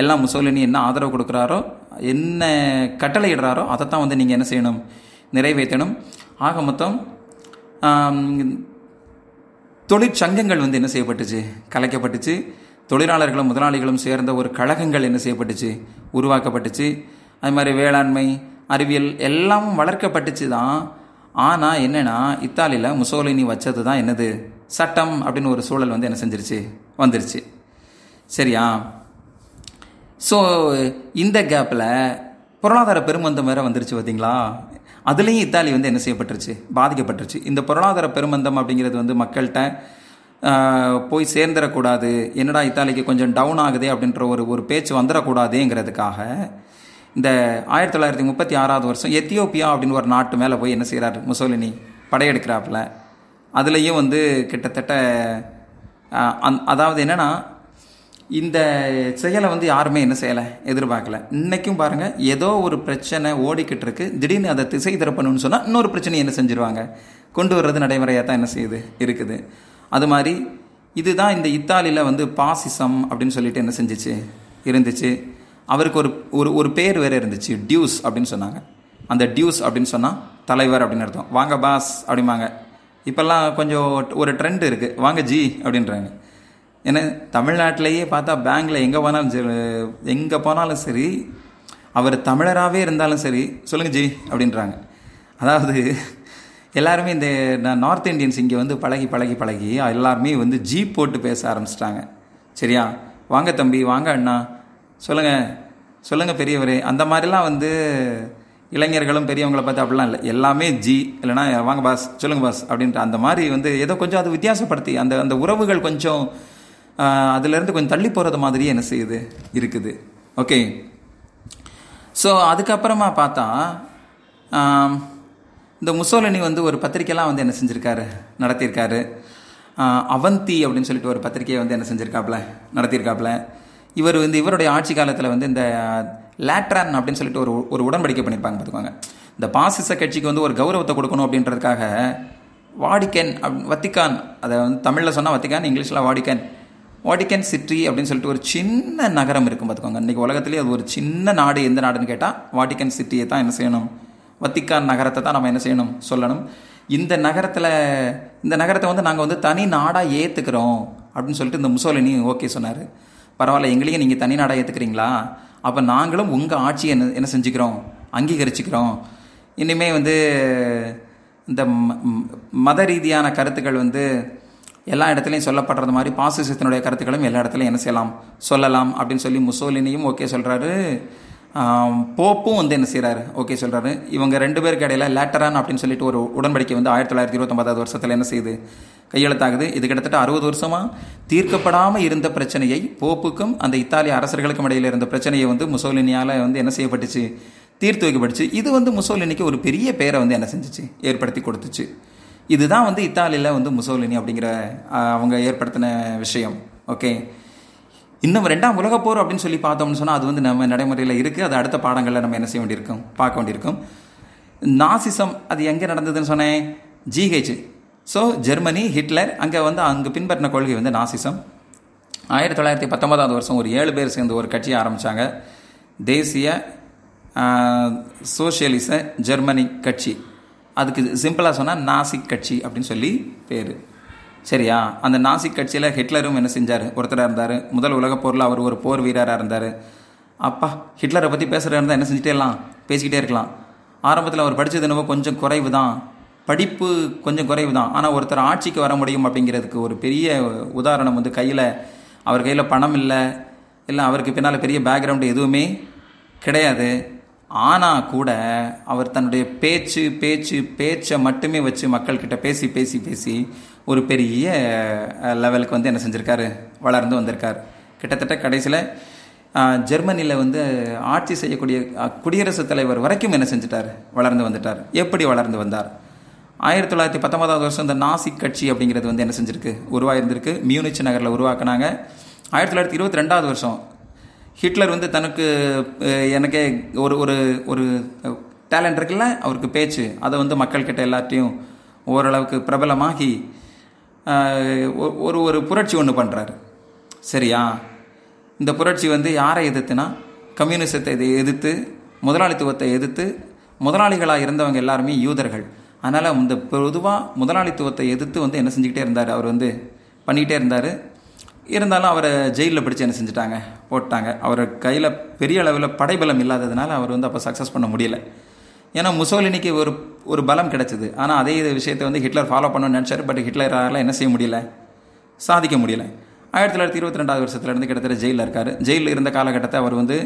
Speaker 1: எல்லாம் முசோலினி என்ன ஆதரவு கொடுக்குறாரோ என்ன கட்டளையிடுறாரோ அதை அதைத்தான் வந்து நீங்கள் என்ன செய்யணும்? நிறைவேற்றணும். ஆக மொத்தம் தொழிற்சங்கங்கள் வந்து என்ன செய்யப்பட்டுச்சு? கலைக்கப்பட்டுச்சு. தொழிலாளர்களும் முதலாளிகளும் சேர்ந்த ஒரு கழகங்கள் என்ன செய்யப்பட்டுச்சு? உருவாக்கப்பட்டுச்சு. அது மாதிரி வேளாண்மை அறிவியல் எல்லாம் வளர்க்கப்பட்டுச்சு தான். ஆனால் என்னென்னா இத்தாலியில் முசோலினி வச்சது தான் என்னது? சட்டம் அப்படின்னு ஒரு சூழல் வந்து என்ன செஞ்சிருச்சு? வந்துருச்சு. சரியா? ஸோ இந்த கேப்பில் பொருளாதார பெருமந்தம் வேற வந்துருச்சு பார்த்தீங்களா அதுலேயும் இத்தாலி வந்து என்ன செய்யப்பட்டுருச்சு? பாதிக்கப்பட்டுருச்சு. இந்த பொருளாதார பெருமந்தம் அப்படிங்கிறது வந்து மக்கள்கிட்ட போய் சேர்ந்துடக்கூடாது. என்னடா இத்தாலிக்கு கொஞ்சம் டவுன் ஆகுது அப்படின்ற ஒரு ஒரு பேச்சு வந்துடக்கூடாதுங்கிறதுக்காக இந்த ஆயிரத்தி தொள்ளாயிரத்தி முப்பத்தி ஆறாவது வருஷம் எத்தியோப்பியா அப்படின்னு ஒரு நாட்டு மேலே போய் என்ன செய்கிறார் முசோலினி? படையெடுக்கிறாப்புல. அதுலேயும் வந்து கிட்டத்தட்ட அந் அதாவது என்னென்னா இந்த செயலை வந்து யாருமே என்ன செய்யலை எதிர்பார்க்கல. இன்றைக்கும் பாருங்கள் ஏதோ ஒரு பிரச்சனை ஓடிக்கிட்டு இருக்கு. திடீர்னு அதை திசை திறப்பணும்னு சொன்னால் இன்னொரு பிரச்சனை என்ன செஞ்சுருவாங்க? கொண்டு வர்றது நடைமுறையாக தான் என்ன செய்யுது? இருக்குது. அது மாதிரி இதுதான் இந்த இத்தாலியில் வந்து பாசிசம் அப்படின்னு சொல்லிட்டு என்ன செஞ்சிச்சு? இருந்துச்சு. அவருக்கு ஒரு ஒரு ஒரு பேர் வேறு இருந்துச்சு. டியூஸ் அப்படின்னு சொன்னாங்க. அந்த டியூஸ் அப்படின்னு சொன்னால் தலைவர் அப்படின்னு அர்த்தம். வாங்க பாஸ் அப்படிம்பாங்க. இப்போல்லாம் கொஞ்சம் ஒரு ட்ரெண்ட் இருக்குது வாங்க ஜி அப்படின்றாங்க. ஏன்னா தமிழ்நாட்டிலேயே பார்த்தா பேங்கில் எங்கே போனாலும் சரி எங்கே போனாலும் சரி அவர் தமிழராகவே இருந்தாலும் சரி சொல்லுங்கள் ஜி அப்படின்றாங்க. அதாவது எல்லாருமே இந்த நார்த் இந்தியன்ஸ் இங்கே வந்து பழகி பழகி பழகி எல்லாருமே வந்து ஜீப் போட்டு பேச ஆரம்பிச்சிட்டாங்க. சரியா? வாங்க தம்பி வாங்க அண்ணா. சொல்லுங்கள் சொல்லுங்கள் பெரியவரே. அந்த மாதிரிலாம் வந்து இளைஞர்களும் பெரியவங்களை பார்த்து அப்படிலாம் இல்லை. எல்லாமே ஜி இல்லைனா வாங்க பாஸ் சொல்லுங்கள் பாஸ் அப்படின்ட்டு அந்த மாதிரி வந்து ஏதோ கொஞ்சம் அது வித்தியாசப்படுத்தி அந்த அந்த உறவுகள் கொஞ்சம் அதுலேருந்து கொஞ்சம் தள்ளி போகிறது மாதிரியே என்ன செய்யுது இருக்குது. ஓகே ஸோ அதுக்கப்புறமா பார்த்தா இந்த முசோலினி வந்து ஒரு பத்திரிக்கைலாம் வந்து என்ன செஞ்சுருக்காரு? நடத்தியிருக்காரு. அவந்தி அப்படின்னு சொல்லிட்டு ஒரு பத்திரிக்கையை வந்து என்ன செஞ்சுருக்காப்புல? நடத்தியிருக்காப்புல. இவர் வந்து இவருடைய ஆட்சி காலத்தில் வந்து இந்த லேட்ரான் அப்படின்னு சொல்லிட்டு ஒரு ஒரு உடன்படிக்கை பண்ணியிருப்பாங்க பார்த்துக்கோங்க. இந்த பாசிச கட்சிக்கு வந்து ஒரு கௌரவத்தை கொடுக்கணும் அப்படின்றதுக்காக வாடிக்கன் அப்- வத்திக்கான் அதை வந்து தமிழில் சொன்னால் வத்திக்கான் இங்கிலீஷில் வாடிக்கன் வாடிக்கன் சிட்டி அப்படின்னு சொல்லிட்டு ஒரு சின்ன நகரம் இருக்கும் பார்த்துக்கோங்க. இன்றைக்கி உலகத்துலேயே அது ஒரு சின்ன நாடு எந்த நாடுன்னு கேட்டால் வாடிக்கன் சிட்டியை தான் என்ன செய்யணும்? வத்திக்கான் நகரத்தை தான் நம்ம என்ன செய்யணும் சொல்லணும். இந்த நகரத்தில் இந்த நகரத்தை வந்து நாங்கள் வந்து தனி நாடாக ஏற்றுக்கிறோம் அப்படின்னு சொல்லிட்டு இந்த முசோலினி ஓகே சொன்னார். பரவாயில்ல எங்களையும் நீங்கள் தனி நாடாக ஏற்றுக்கிறீங்களா அப்போ நாங்களும் உங்கள் ஆட்சியை என்ன என்ன செஞ்சுக்கிறோம்? அங்கீகரிச்சுக்கிறோம். இனிமேல் வந்து இந்த ம- மத ரீதியான கருத்துக்கள் வந்து எல்லா இடத்துலையும் சொல்லப்படுறது மாதிரி பாசிசத்தினுடைய கருத்துக்களும் எல்லா இடத்துலையும் என்ன செய்யலாம்? சொல்லலாம் அப்படின்னு சொல்லி முசோலினியும் ஓகே சொல்கிறாரு போப்பும் வந்து என்ன செய்கிறாரு ஓகே சொல்கிறாரு இவங்க ரெண்டு பேருக்கு இடையில லேட்டரான் அப்படின்னு சொல்லிட்டு ஒரு உடன்படிக்கை வந்து ஆயிரத்தி தொள்ளாயிரத்தி இருபத்தொன்பதாவது வருஷத்தில் என்ன செய்யுது? கையெழுத்தாகுது. இது கிட்டத்தட்ட அறுபது வருஷமாக தீர்க்கப்படாமல் இருந்த பிரச்சனையை போப்புக்கும் அந்த இத்தாலிய அரசர்களுக்கும் இடையில இருந்த பிரச்சனையை வந்து முசோலினியால் வந்து என்ன செய்யப்பட்டுச்சு? தீர்த்து வைக்கப்பட்டுச்சு. இது வந்து முசோலினிக்கு ஒரு பெரிய பேரை வந்து என்ன செஞ்சுச்சு? ஏற்படுத்தி கொடுத்துச்சு. இதுதான் வந்து இத்தாலியில் வந்து முசோலினி அப்படிங்கிற அவங்க ஏற்படுத்தின விஷயம். ஓகே இன்னும் ரெண்டாம் உலக போர் அப்படின்னு சொல்லி பார்த்தோம்னு சொன்னால் அது வந்து நம்ம நடைமுறையில் இருக்குது அது அடுத்த பாடங்களில் நம்ம என்ன செய்ய வேண்டியிருக்கும்? பார்க்க வேண்டியிருக்கும். நாசிசம் அது எங்கே நடந்ததுன்னு சொன்னேன்? ஜிஹெச் ஸோ ஜெர்மனி ஹிட்லர் அங்கே வந்து அங்கே பின்பற்றின கொள்கை வந்து நாசிசம். ஆயிரத்தி தொள்ளாயிரத்தி பத்தொன்பதாவது வருஷம் ஒரு ஏழு பேர் சேர்ந்து ஒரு கட்சியை ஆரம்பித்தாங்க தேசிய சோசியலிச ஜெர்மனி கட்சி. அதுக்கு சிம்பிளாக சொன்னால் நாசிக் கட்சி அப்படின்னு சொல்லி பேர். சரியா? அந்த நாசிக் கட்சியில் ஹிட்லரும் என்ன செஞ்சார்? ஒருத்தராக இருந்தார். முதல் உலகப் போரில் அவர் ஒரு போர் வீரராக இருந்தார். அப்பா ஹிட்லரை பற்றி பேசுகிறா இருந்தால் என்ன செஞ்சுட்டே இருக்கலாம். பேசிக்கிட்டே இருக்கலாம். ஆரம்பத்தில் அவர் படித்தது என்னவோ கொஞ்சம் குறைவு தான் படிப்பு கொஞ்சம் குறைவு தான் ஆனால் ஒருத்தர் ஆட்சிக்கு வர முடியும் அப்படிங்கிறதுக்கு ஒரு பெரிய உதாரணம் வந்து கையில் அவர் கையில் பணம் இல்லை. இல்லை அவருக்கு பின்னால் பெரிய பேக்ரவுண்டு எதுவுமே கிடையாது. ஆனால் கூட அவர் தன்னுடைய பேச்சு பேச்சு பேச்சை மட்டுமே வச்சு மக்கள்கிட்ட பேசி பேசி பேசி ஒரு பெரிய லெவலுக்கு வந்து என்ன செஞ்சுருக்காரு? வளர்ந்து வந்திருக்கார். கிட்டத்தட்ட கடைசியில் ஜெர்மனியில் வந்து ஆட்சி செய்யக்கூடிய குடியரசுத் தலைவர் வரைக்கும் என்ன செஞ்சிட்டார்? வளர்ந்து வந்துட்டார். எப்படி வளர்ந்து வந்தார்? ஆயிரத்தி தொள்ளாயிரத்தி பத்தொன்பதாவது வருஷம் இந்த நாசிக் கட்சி அப்படிங்கிறது வந்து என்ன செஞ்சிருக்கு? உருவாயிருந்திருக்கு. மியூனிச் நகரில் உருவாக்குனாங்க. ஆயிரத்தி தொள்ளாயிரத்தி இருபத்தி ரெண்டாவது வருஷம் ஹிட்லர் வந்து தனக்கு எனக்கே ஒரு ஒரு ஒரு டேலண்ட் இருக்குல்ல? அவருக்கு பேச்சு. அதை வந்து மக்கள்கிட்ட எல்லாத்தையும் ஓரளவுக்கு பிரபலமாகி ஒரு ஒரு புரட்சி ஒன்று பண்ணுறாரு சரியா? இந்த புரட்சி வந்து யாரை எதிர்த்துனா கம்யூனிசத்தை இதை எதிர்த்து முதலாளித்துவத்தை எதிர்த்து முதலாளிகளாக இருந்தவங்க எல்லாருமே யூதர்கள். அதனால் இந்த பொதுவாக முதலாளித்துவத்தை எதிர்த்து வந்து என்ன செஞ்சுக்கிட்டே இருந்தார்? அவர் வந்து பண்ணிக்கிட்டே இருந்தார். இருந்தாலும் அவரை ஜெயிலில் பிடிச்சி என்ன செஞ்சுட்டாங்க? போட்டாங்க. அவர் கையில் பெரிய அளவில் படைபலம் இல்லாததுனால அவர் வந்து அப்போ சக்ஸஸ் பண்ண முடியல. ஏன்னா முசோலினிக்கு ஒரு ஒரு பலம் கிடைச்சது. ஆனால் அதே இது விஷயத்தை வந்து ஹிட்லர் ஃபாலோ பண்ணணும்னு நினச்சாரு பட் ஹிட்லரால் என்ன செய்ய முடியல? சாதிக்க முடியல. ஆயிரத்தி தொள்ளாயிரத்தி இருபத்தி ரெண்டாவது வருஷத்துலேருந்து கிட்டத்தட்ட ஜெயிலில் இருக்கார். ஜெயிலில் இருந்த காலகட்டத்தை அவர் வந்து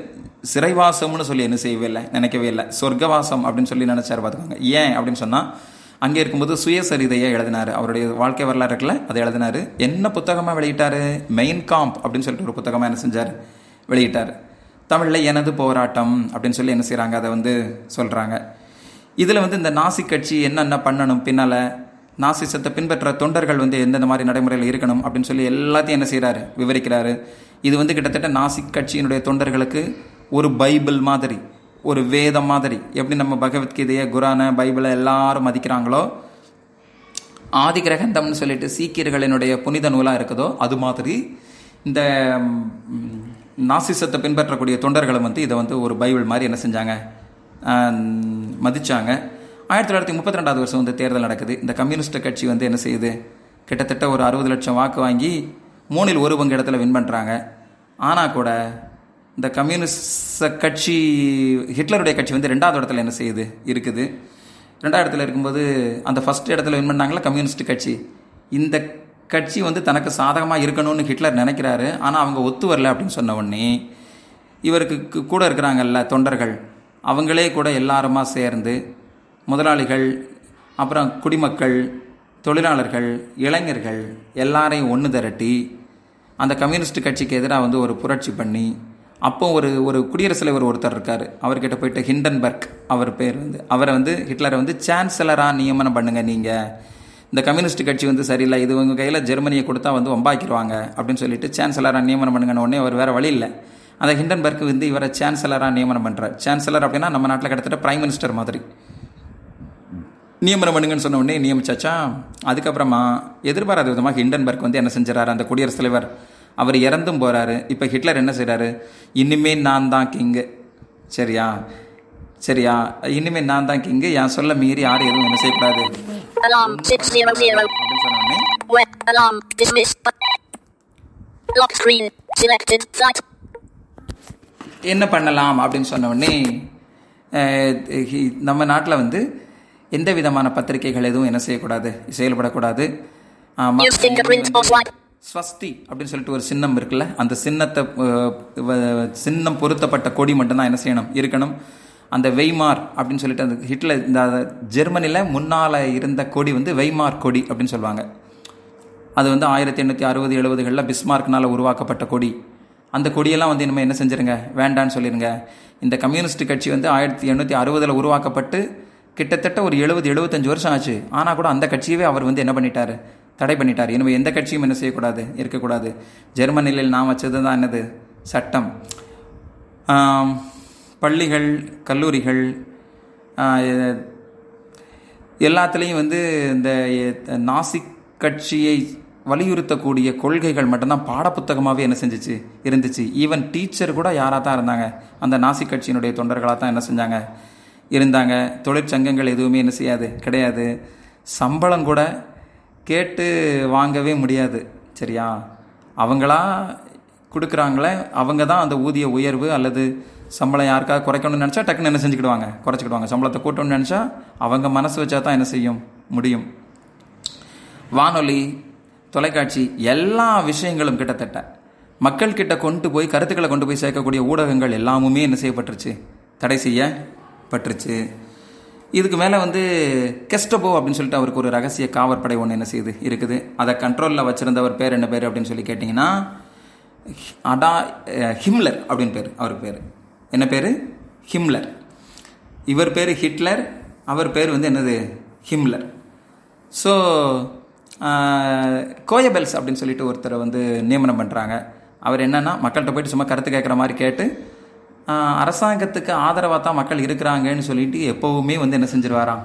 Speaker 1: சிறைவாசம்னு சொல்லி என்ன செய்யவே இல்லை நினைக்கவே இல்லை. சொர்க்கவாசம் அப்படின்னு சொல்லி நினச்சார் பார்த்துக்கோங்க ஏன் அப்படின்னு சொன்னால் அங்கே இருக்கும்போது சுயசரிதையை எழுதினார். அவருடைய வாழ்க்கை வரலாறு இருக்குல்ல அதை எழுதினார். என்ன புத்தகமாக வெளியிட்டார்? மெயின் காம்ப் அப்படின்னு சொல்லிட்டு ஒரு புத்தகமாக என்ன செஞ்சார்? வெளியிட்டார். தமிழில் எனது போராட்டம் அப்படின்னு சொல்லி என்ன செய்கிறாங்க அதை வந்து சொல்கிறாங்க இதில் வந்து இந்த நாசிக் கட்சி என்னென்ன பண்ணணும் பின்னால் நாசிசத்தை பின்பற்ற தொண்டர்கள் வந்து எந்தெந்த மாதிரி நடைமுறையில் இருக்கணும் அப்படின்னு சொல்லி எல்லாத்தையும் என்ன செய்கிறாரு விவரிக்கிறாரு. இது வந்து கிட்டத்தட்ட நாசிக் கட்சியினுடைய தொண்டர்களுக்கு ஒரு பைபிள் மாதிரி ஒரு வேதம் மாதிரி. எப்படி நம்ம பகவத்கீதையை குரானை பைபிளை எல்லாரும் மதிக்கிறாங்களோ ஆதி கிரகந்தம்னு சொல்லிட்டு சீக்கியர்களினுடைய புனித நூலாக இருக்குதோ அது மாதிரி இந்த நாசிசத்தை பின்பற்றக்கூடிய தொண்டர்களும் வந்து இதை வந்து ஒரு பைபிள் மாதிரி என்ன செஞ்சாங்க? மதித்தாங்க ஆயிரத்தி தொள்ளாயிரத்தி முப்பத்தி ரெண்டாவது வருஷம் வந்து தேர்தல் நடக்குது. இந்த கம்யூனிஸ்ட் கட்சி வந்து என்ன செய்யுது? கிட்டத்தட்ட ஒரு அறுபது லட்சம் வாக்கு வாங்கி மூணில் ஒரு பங்கு இடத்துல வின் பண்ணுறாங்க ஆனால் கூட இந்த கம்யூனிஸ்ட் கட்சி ஹிட்லருடைய கட்சி வந்து ரெண்டாவது இடத்துல என்ன செய்யுது? இருக்குது. ரெண்டாவது இடத்துல இருக்கும்போது அந்த ஃபர்ஸ்ட் இடத்துல வின் பண்ணாங்களா கம்யூனிஸ்ட் கட்சி. இந்த கட்சி வந்து தனக்கு சாதகமாக இருக்கணும்னு ஹிட்லர் நினைக்கிறாரு. ஆனால் அவங்க ஒத்து வரல அப்படின்னு சொன்ன உடனே இவருக்கு கூட இருக்கிறாங்கல்ல தொண்டர்கள். அவங்களே கூட எல்லாருமா சேர்ந்து முதலாளிகள் அப்புறம் குடிமக்கள் தொழிலாளர்கள் இளைஞர்கள் எல்லாரையும் ஒன்று திரட்டி அந்த கம்யூனிஸ்ட் கட்சிக்கு எதிராக வந்து ஒரு புரட்சி பண்ணி அப்போ ஒரு ஒரு குடியரசுத் தலைவர் ஒருத்தர் இருக்கார். அவர்கிட்ட போயிட்டு ஹிண்டன்பர்க் அவர் பேர் வந்து. அவரை வந்து ஹிட்லரை வந்து சான்சலராக நியமனம் பண்ணுங்கள் நீங்கள் இந்த கம்யூனிஸ்ட் கட்சி வந்து சரியில்லை. இது உங்கள் கையில் ஜெர்மனியை கொடுத்தா வந்து ஒம்பாக்கிடுவாங்க அப்படின்னு சொல்லிட்டு சான்சலராக நியமனம் பண்ணுங்கன்னு உடனே அவர் வேறு வழி இல்லை. அந்த ஹிண்டன்பர்க் வந்து இவரை சான்சலராக நியமனம் பண்ணுறார் சான்சலர் அப்படின்னா நம்ம நாட்டில் கிட்டத்தட்ட பிரைம் மினிஸ்டர் மாதிரி. நியமனம் பண்ணுங்கன்னு சொன்ன உடனே நியமிச்சாச்சா? அதுக்கப்புறமா எதிர்பாராத விதமாக ஹிண்டன்பர்க் வந்து என்ன செஞ்சுறாரு அந்த குடியரசுத் தலைவர் அவர் இறந்தும் போறாரு. இப்போ ஹிட்லர் என்ன செய்றாரு? இனிமே நான் தான் கிங்கு சரியா? சரியா? இனிமே நான் தான் கிங்கு என் சொல்ல மீறி யாரும் எதுவும் என்ன செய்யக்கூடாது?
Speaker 2: Alarm 600.
Speaker 1: அப்படின்னு சொன்ன உடனே என்ன பண்ணலாம் அப்படின்னு சொன்ன உடனே நம்ம நாட்டில் வந்து எந்த விதமான பத்திரிகைகள் எதுவும் என்ன செய்யக்கூடாது செயல்படக்கூடாது. ஸ்வஸ்தி அப்படின்னு சொல்லிட்டு ஒரு சின்னம் இருக்குல்ல அந்த சின்னத்தை சின்னம் பொருத்தப்பட்ட கொடி மட்டும்தான் என்ன செய்யணும்? இருக்கணும். அந்த வெய்மார் அப்படின்னு சொல்லிட்டு அந்த ஹிட்லர் இந்த ஜெர்மனியில் முன்னால் இருந்த கொடி வந்து வெய்மார் கொடி அப்படின்னு சொல்லுவாங்க. அது வந்து ஆயிரத்தி எண்ணூற்றி அறுபது எழுபதுகளில் பிஸ்மார்க்னால் உருவாக்கப்பட்ட கொடி. அந்த கொடியெல்லாம் வந்து இனிமேல் என்ன செஞ்சிருங்க? வேண்டான்னு சொல்லிடுங்க இந்த கம்யூனிஸ்ட் கட்சி வந்து ஆயிரத்தி எண்ணூற்றி அறுபதில் உருவாக்கப்பட்டு கிட்டத்தட்ட ஒரு எழுபது எழுபத்தஞ்சு வருஷம் ஆச்சு. ஆனால் கூட அந்த கட்சியவே அவர் வந்து என்ன பண்ணிட்டார்? தடை பண்ணிட்டார். இனிமேல் எந்த கட்சியும் என்ன செய்யக்கூடாது? இருக்கக்கூடாது. ஜெர்மனியில் நான் வச்சது தான் என்னது? சட்டம். பள்ளிகள் கல்லூரிகள் எல்லாத்துலேயும் வந்து இந்த நாசிக் கட்சியை வலியுறுத்தக்கூடிய கொள்கைகள் மட்டும்தான் பாடப்புத்தகமாகவே என்ன செஞ்சுச்சு? இருந்துச்சு. ஈவன் டீச்சர் கூட யாராக தான் இருந்தாங்க. அந்த நாசிக் கட்சியினுடைய தொண்டர்களாக தான் என்ன செஞ்சாங்க? இருந்தாங்க. தொழிற்சங்கங்கள் எதுவுமே என்ன செய்யாது? கிடையாது. சம்பளம் கூட கேட்டு வாங்கவே முடியாது. சரியா? அவங்களா கொடுக்குறாங்களே அவங்க தான் அந்த ஊதிய உயர்வு அல்லது சம்பளம் யாருக்காவது குறைக்கணும்னு நினச்சா டக்குன்னு என்ன செஞ்சுக்கிடுவாங்க? குறைச்சிக்கிடுவாங்க. சம்பளத்தை கூட்டணும்னு நினச்சா அவங்க மனசு வச்சா தான் என்ன செய்யும்? முடியும். வானொலி தொலைக்காட்சி எல்லா விஷயங்களும் கிட்டத்தட்ட. மக்கள் கிட்ட கொண்டு போய் கருத்துக்களை கொண்டு போய் சேர்க்கக்கூடிய ஊடகங்கள் எல்லாமுமே என்ன செய்யப்பட்டுருச்சு? தடை செய்யப்பட்டுருச்சு. இதுக்கு மேலே வந்து கெஸ்டபோ அப்படின்னு சொல்லிட்டு அவருக்கு ஒரு ரகசிய காவற்படை ஒன்று என்ன செய்யுது இருக்குது. அதை கண்ட்ரோலில் வச்சுருந்தவர் பேர் என்ன பேர் அப்படின்னு சொல்லி கேட்டிங்கன்னா அடா ஹிம்லர் அப்படின்னு பேர் அவருக்கு பேர். என்ன பேர்? ஹிம்லர். இவர் பேர் ஹிட்லர் அவர் பேர் வந்து என்னது? ஹிம்லர். ஸோ கோயபெல்ஸ் அப்படின்னு சொல்லிட்டு ஒருத்தரை வந்து நியமனம் பண்ணுறாங்க அவர் என்னென்னா மக்கள்கிட்ட போயிட்டு சும்மா கருத்து கேட்குற மாதிரி கேட்டு அரசாங்கத்துக்கு ஆதரவாக தான் மக்கள் இருக்கிறாங்கன்னு சொல்லிட்டு எப்போவுமே வந்து என்ன செஞ்சிருவாராம்?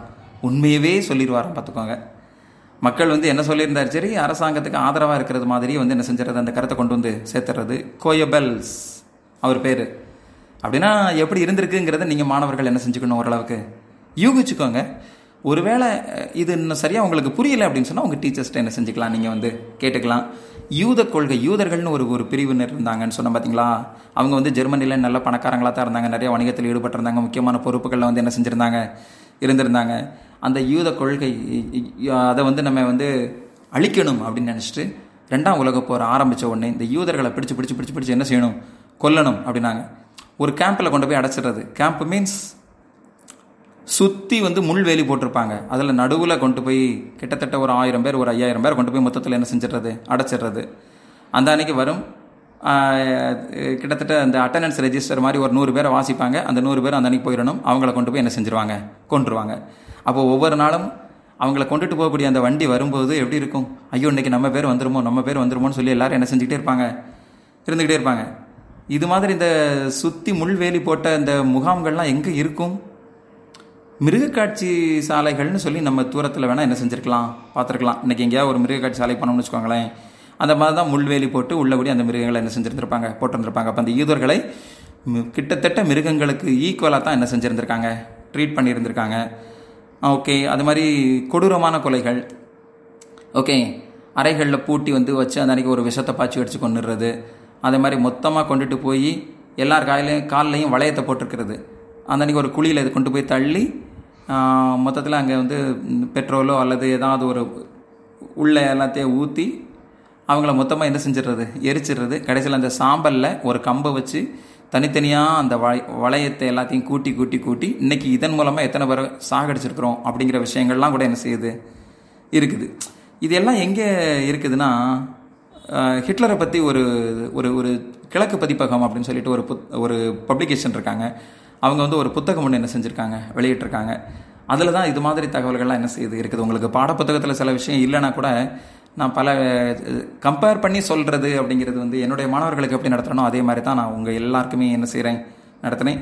Speaker 1: உண்மையவே சொல்லிடுவாராம் பார்த்துக்கோங்க. மக்கள் வந்து என்ன சொல்லியிருந்தார்? சரி அரசாங்கத்துக்கு ஆதரவாக இருக்கிறது மாதிரி வந்து என்ன செஞ்சுறது அந்த கருத்தை கொண்டு வந்து சேர்த்துறது. கோயபெல்ஸ் அவர் பேர். அப்படின்னா எப்படி இருந்திருக்குங்கிறத நீங்கள் மாணவர்கள் என்ன செஞ்சுக்கணும் ஓரளவுக்கு? யூகிச்சுக்கோங்க. ஒருவேளை இது இன்னும் சரியாக உங்களுக்கு புரியல அப்படின்னு சொன்னால் உங்கள் டீச்சர்ஸ்ட்ட என்ன செஞ்சுக்கலாம் நீங்கள் வந்து கேட்டுக்கலாம். யூத கொள்கை யூதர்கள்னு ஒரு ஒரு பிரிவினர் இருந்தாங்கன்னு சொன்ன பார்த்தீங்களா அவங்க வந்து ஜெர்மனியில் நல்ல பணக்காரங்களாக தான் இருந்தாங்க நிறைய வணிகத்தில் ஈடுபட்டிருந்தாங்க முக்கியமான பொறுப்புகளில் வந்து என்ன செஞ்சுருந்தாங்க இருந்திருந்தாங்க. அந்த யூத கொள்கை அதை வந்து நம்ம வந்து அழிக்கணும் அப்படின்னு நினச்சிட்டு ரெண்டாம் உலக போர் ஆரம்பித்த உடனே இந்த யூதர்களை பிடிச்சு பிடிச்சு பிடிச்சு பிடிச்சு என்ன செய்யணும்? கொல்லணும் அப்படின்னாங்க. ஒரு கேம்பில் கொண்டு போய் அடைச்சிடுறது. கேம்ப் மீன்ஸ் சுற்றி வந்து முள்வேலி போட்டிருப்பாங்க. அதில் நடுவில் கொண்டு போய் கிட்டத்தட்ட ஒரு ஆயிரம் பேர் ஒரு ஐயாயிரம் பேர் கொண்டு போய் மொத்தத்தில் என்ன செஞ்சிடுறது? அடைச்சிடுறது. அந்த அன்னைக்கு வரும். கிட்டத்தட்ட அந்த அட்டண்டன்ஸ் ரெஜிஸ்டர் மாதிரி ஒரு நூறு பேரை வாசிப்பாங்க. அந்த நூறு பேர் அந்த அன்னைக்கு போயிடணும். அவங்கள கொண்டு போய் என்ன செஞ்சிருவாங்க? கொண்டுருவாங்க அப்போ ஒவ்வொரு நாளும் அவங்கள கொண்டுட்டு போகக்கூடிய அந்த வண்டி வரும்போது எப்படி இருக்கும்? ஐயோ இன்னைக்கு நம்ம பேர் வந்துருமோ? நம்ம பேர் வந்துருமோன்னு சொல்லி எல்லாரும் என்ன செஞ்சுக்கிட்டே இருப்பாங்க. இருந்துக்கிட்டே இருப்பாங்க. இது மாதிரி இந்த சுற்றி முள்வேலி போட்ட இந்த முகாம்கள்லாம் எங்கே இருக்கும்? மிருகக்காட்சி சாலைகள்னு சொல்லி நம்ம தூரத்தில் வேணால் என்ன செஞ்சுருக்கலாம் பார்த்துருக்கலாம். இன்றைக்கி எங்கேயாவது ஒரு மிருகக்காட்சி சாலை பண்ணோம்னு வச்சுக்கோங்களேன். அந்த மாதிரி தான் முள்வேலி போட்டு உள்ளபடி அந்த மிருகங்களை என்ன செஞ்சுருந்துருப்பாங்க போட்டிருந்துருப்பாங்க. அப்போ அந்த யூதர்களை கிட்டத்தட்ட மிருகங்களுக்கு ஈக்குவலாக தான் என்ன செஞ்சுருந்துருக்காங்க ட்ரீட் பண்ணியிருந்திருக்காங்க ஓகே அது மாதிரி கொடூரமான கொலைகள். ஓகே அறைகளில் பூட்டி வந்து வச்சு அந்த அன்றைக்கி ஒரு விஷத்தை பாய்ச்சி அடிச்சு கொண்டுடுறது அதே மாதிரி மொத்தமாக கொண்டுட்டு போய் எல்லார் காயிலையும் கால்லையும் வளையத்தை போட்டிருக்கிறது. அந்த அன்றைக்கி ஒரு குழியில் இது கொண்டு போய் தள்ளி மொத்தத்தில் அங்கே வந்து பெட்ரோலோ அல்லது ஏதாவது ஒரு உள்ள எல்லாத்தையும் ஊற்றி அவங்கள மொத்தமாக என்ன செஞ்சிடுறது? எரிச்சிடுறது. கடைசியில் அந்த சாம்பலில் ஒரு கம்பை வச்சு தனித்தனியாக அந்த வளை வளையத்தை எல்லாத்தையும் கூட்டி கூட்டி கூட்டி இன்னைக்கு இதன் மூலமாக எத்தனை பேரை சாகடிச்சிருக்கிறோம் அப்படிங்கிற விஷயங்கள்லாம் கூட என்ன செய்யுது? இருக்குது. இது எல்லாம் எங்கே இருக்குதுன்னா ஹிட்லரை பற்றி ஒரு ஒரு ஒரு கிழக்கு பதிப்பகம் அப்படின்னு சொல்லிட்டு ஒரு புத் ஒரு பப்ளிகேஷன் இருக்காங்க. அவங்க வந்து ஒரு புத்தகம் ஒன்று என்ன செஞ்சுருக்காங்க வெளியிட்டிருக்காங்க. அதில் தான் இது மாதிரி தகவல்கள்லாம் என்ன செய்யுது இருக்குது. உங்களுக்கு பாடப்புத்தகத்தில் சில விஷயம் இல்லைன்னா கூட நான் பல கம்பேர் பண்ணி சொல்கிறது அப்படிங்கிறது வந்து என்னுடைய மாணவர்களுக்கு எப்படி நடத்துகிறனோ அதே மாதிரி தான் நான் உங்கள் எல்லாருக்குமே என்ன செய்கிறேன் நடத்தினேன்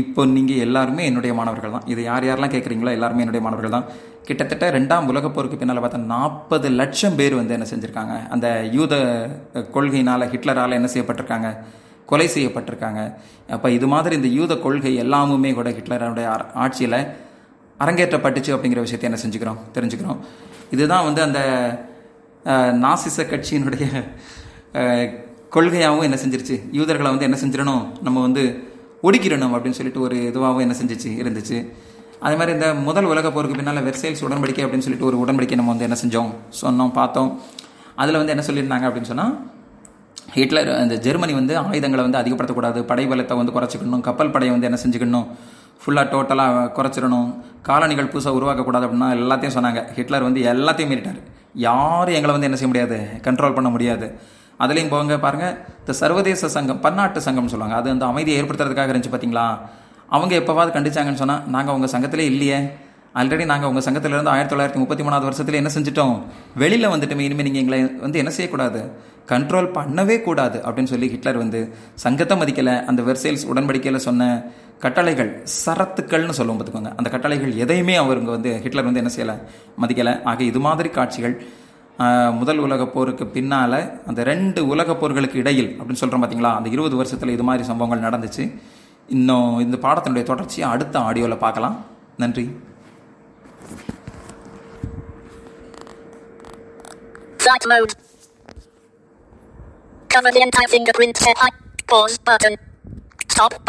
Speaker 1: இப்போ நீங்கள் எல்லாருமே என்னுடைய மாணவர்கள் தான். இது யார் யாரெல்லாம் கேட்குறீங்களோ எல்லாருமே என்னுடைய மாணவர்கள் தான். கிட்டத்தட்ட ரெண்டாம் உலகப் போருக்கு பின்னால் பார்த்தா நாற்பது லட்சம் பேர் வந்து என்ன செஞ்சுருக்காங்க. அந்த யூத கொள்கையினால் ஹிட்லரால் என்ன செய்யப்பட்டிருக்காங்க. கொலை செய்யப்பட்டிருக்காங்க. அப்போ இது மாதிரி இந்த யூத கொள்கை எல்லாமுமே கூட ஹிட்லருடைய ஆட்சியில் அரங்கேற்றப்பட்டுச்சு அப்படிங்கிற விஷயத்தை என்ன செஞ்சுக்கிறோம்? தெரிஞ்சுக்கிறோம். இதுதான் வந்து அந்த நாசிச கட்சியினுடைய கொள்கையாகவும் என்ன செஞ்சிருச்சு? யூதர்களை வந்து என்ன செஞ்சிடணும்? நம்ம வந்து ஒடுக்கிடணும் அப்படின்னு சொல்லிட்டு ஒரு இதுவாகவும் என்ன செஞ்சிச்சு? இருந்துச்சு. அதே மாதிரி இந்த முதல் உலக போருக்கு பின்னால் வெர்சைல்ஸ் உடன்படிக்கை அப்படின்னு சொல்லிட்டு ஒரு உடன்படிக்கை நம்ம வந்து என்ன செஞ்சோம்? சொன்னோம் பார்த்தோம். அதில் வந்து என்ன சொல்லியிருந்தாங்க அப்படின்னு சொன்னால் ஹிட்லர் அந்த ஜெர்மனி வந்து ஆயுதங்களை வந்து அதிகப்படுத்தக்கூடாது படை பலத்தை வந்து குறைச்சிக்கணும் கப்பல் படையை வந்து என்ன செஞ்சுக்கணும் ஃபுல்லாக டோட்டலாக குறைச்சிடணும் காலனிகள் புதுசாக உருவாக்கக்கூடாது அப்படின்னா எல்லாத்தையும் சொன்னாங்க. ஹிட்லர் வந்து எல்லாத்தையும் மீறிட்டார். யாரும் எங்களை வந்து என்ன செய்ய முடியாது கண்ட்ரோல் பண்ண முடியாது. அதுலேயும் போங்க பாருங்கள் இந்த சர்வதேச சங்கம் பன்னாட்டு சங்கம்னு சொல்லுவாங்க. அது வந்து அமைதியை ஏற்படுத்துறதுக்காக இருந்துச்சு பார்த்தீங்களா அவங்க எப்போவாது கண்டிச்சாங்கன்னு சொன்னால் நாங்கள் உங்கள் சங்கத்திலே இல்லையே. ஆல்ரெடி நாங்கள் உங்கள் சங்கத்திலிருந்து ஆயிரத்தி தொள்ளாயிரத்தி முப்பத்தி மூணாவது வருஷத்தில் என்ன செஞ்சிட்டோம்? வெளியில் வந்துட்டுமே. இனிமேல் நீங்கள் எங்களை வந்து என்ன செய்யக்கூடாது? கண்ட்ரோல் பண்ணவே கூடாது அப்படின்னு சொல்லி ஹிட்லர் வந்து சங்கத்தை மதிக்கலை அந்த வெர்சைல்ஸ் உடன்படிக்கையில் சொன்ன கட்டளைகள் சரத்துக்கள்னு சொல்லுவோம் பார்த்துக்கோங்க. அந்த கட்டளைகள் எதையுமே அவருங்க வந்து ஹிட்லர் வந்து என்ன செய்யலை? மதிக்கலை. ஆக இது மாதிரி காட்சிகள் முதல் உலகப் போருக்கு பின்னால் அந்த ரெண்டு உலகப் போர்களுக்கு இடையில் அப்படின்னு சொல்கிறோம் பார்த்தீங்களா? அந்த இருபது வருஷத்தில் இது மாதிரி சம்பவங்கள் நடந்துச்சு. இன்னும் இந்த பாடத்தினுடைய தொடர்ச்சியை அடுத்த ஆடியோவில் பார்க்கலாம். நன்றி.
Speaker 2: Flight mode. Cover the entire fingerprint set. Pause button. Stop button.